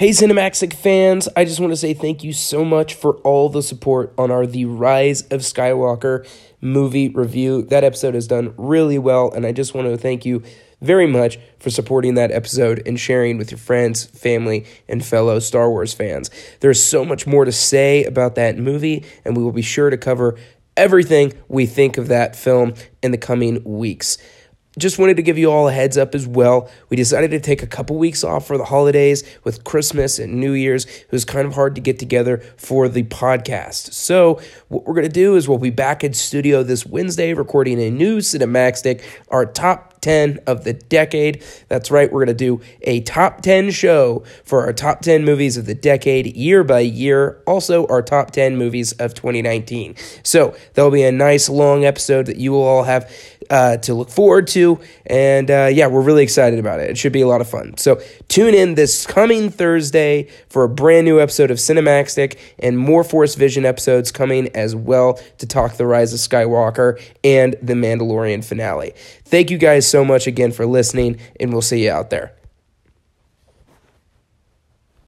Hey, Cinemaxic fans, I just want to say thank you so much for all the support on our The Rise of Skywalker movie review. That episode has done really well, and I just want to thank you very much for supporting that episode and sharing with your friends, family, and fellow Star Wars fans. There's so much more to say about that movie, and we will be sure to cover everything we think of that film in the coming weeks just wanted to give you all a heads up as well. We decided to take a couple weeks off for the holidays with Christmas and New Year's. It was kind of hard to get together for the podcast. So, what we're going to do is we'll be back in studio this Wednesday recording a new Cinemaxtic, our top 10 of the decade. That's right, we're going to do a top 10 show for our top 10 movies of the decade year by year, also our top 10 movies of 2019. So there'll be a nice long episode that you will all have uh, to look forward to. And uh, yeah, we're really excited about it. It should be a lot of fun. So tune in this coming Thursday for a brand new episode of Cinemaxtic and more Force Vision episodes coming as well to talk The Rise of Skywalker and The Mandalorian finale. Thank you guys so much again for listening, and we'll see you out there.